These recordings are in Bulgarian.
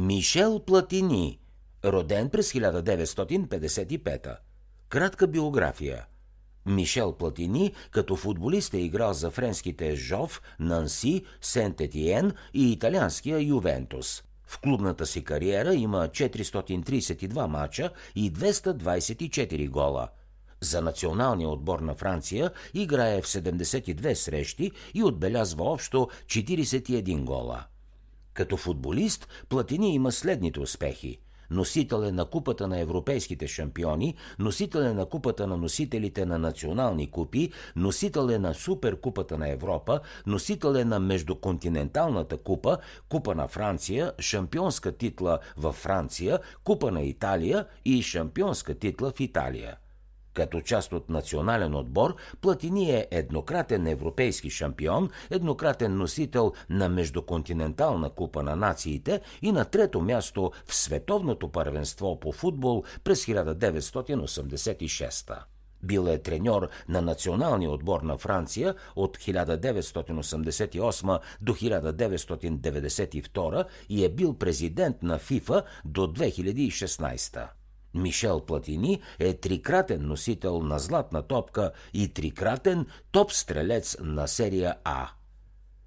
Мишел Платини, роден през 1955. Кратка биография. Мишел Платини като футболист е играл за френските Жов, Нанси, Сент-Етиен и италианския Ювентус. В клубната си кариера има 432 мача и 224 гола. За националния отбор на Франция играе в 72 срещи и отбелязва общо 41 гола. Като футболист Платини има следните успехи. Носител е на купата на европейските шампиони, носител е на купата на носителите на национални купи, носител е на суперкупата на Европа, носител е на междуконтиненталната купа, купа на Франция, шампионска титла във Франция, купа на Италия и шампионска титла в Италия. Като част от национален отбор, Платини е еднократен европейски шампион, еднократен носител на Междуконтинентална купа на нациите и на трето място в Световното първенство по футбол през 1986 бил е треньор на националния отбор на Франция от 1988 до 1992 и е бил президент на ФИФА до 2016. Мишел Платини е трикратен носител на златна топка и трикратен топ-стрелец на серия А.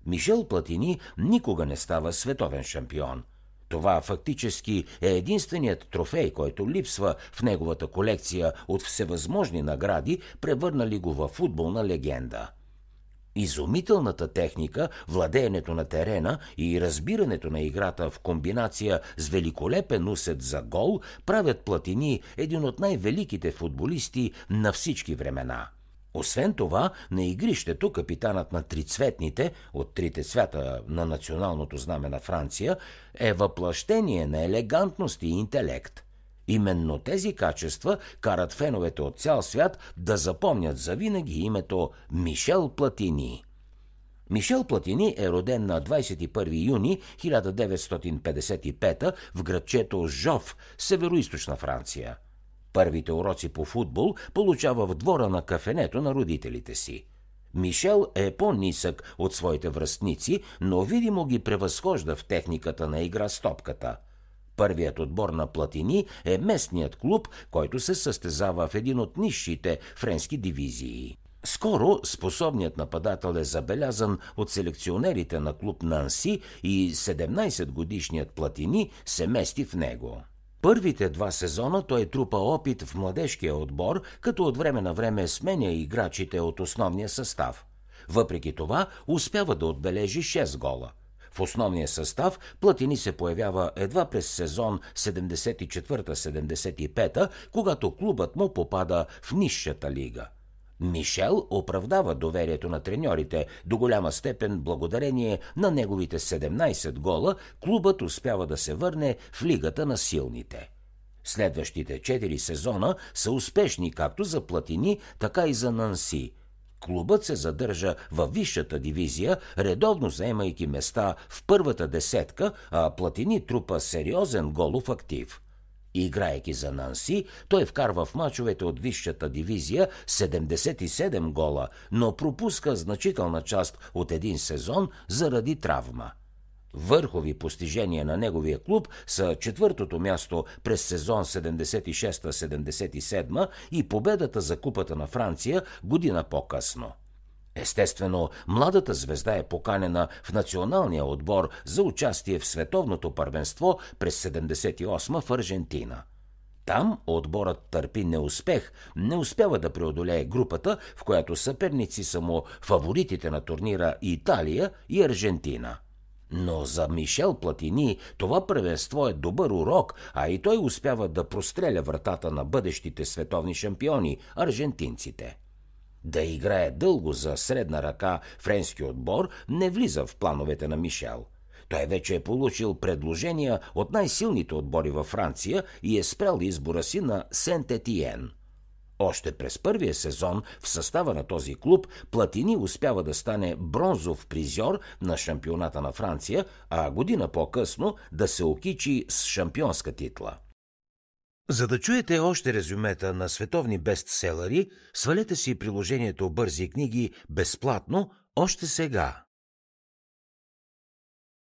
Мишел Платини никога не става световен шампион. Това фактически е единственият трофей, който липсва в неговата колекция от всевъзможни награди, превърнали го във футболна легенда – Изумителната техника, владеенето на терена и разбирането на играта в комбинация с великолепен усет за гол правят Платини един от най-великите футболисти на всички времена. Освен това, на игрището капитанът на трицветните, от трите цвята на националното знаме на Франция, е въплъщение на елегантност и интелект – Именно тези качества карат феновете от цял свят да запомнят завинаги името Мишел Платини. Мишел Платини е роден на 21 юни 1955 в градчето Жов, северо Франция. Първите уроци по футбол получава в двора на кафенето на родителите си. Мишел е по-нисък от своите връстници, но видимо ги превъзхожда в техниката на игра с топката – Първият отбор на Платини е местният клуб, който се състезава в един от низшите френски дивизии. Скоро способният нападател е забелязан от селекционерите на клуб Нанси и 17-годишният Платини се мести в него. Първите два сезона той трупа опит в младежкия отбор, като от време на време сменя играчите от основния състав. Въпреки това успява да отбележи 6 гола – в основния състав Платини се появява едва през сезон 74-75, когато клубът му попада в нисшата лига. Мишел оправдава доверието на треньорите до голяма степен благодарение на неговите 17 гола, клубът успява да се върне в лигата на силните. Следващите 4 сезона са успешни както за Платини, така и за Нанси – Клубът се задържа във висшата дивизия, редовно заемайки места в първата десетка, а Платини трупа сериозен голов актив. Играйки за Нанси, той вкарва в мачовете от висшата дивизия 77 гола, но пропуска значителна част от един сезон заради травма. Върхови постижения на неговия клуб са четвъртото място през сезон 76-77 и победата за Купата на Франция година по-късно. Естествено, младата звезда е поканена в националния отбор за участие в световното първенство през 78 в Аржентина. Там отборът търпи неуспех, не успява да преодолее групата, в която съперници са му фаворитите на турнира Италия и Аржентина – но за Мишел Платини това първенство е добър урок, а и той успява да простреля вратата на бъдещите световни шампиони – аржентинците. Да играе дълго за средна ръка френски отбор не влиза в плановете на Мишел. Той вече е получил предложения от най-силните отбори във Франция и е спрял избора си на Сент-Етиен – още през първия сезон в състава на този клуб Платини успява да стане бронзов призьор на шампионата на Франция, а година по-късно да се окичи с шампионска титла. За да чуете още резюмета на световни бестселери, свалете си приложението Бързи книги безплатно още сега.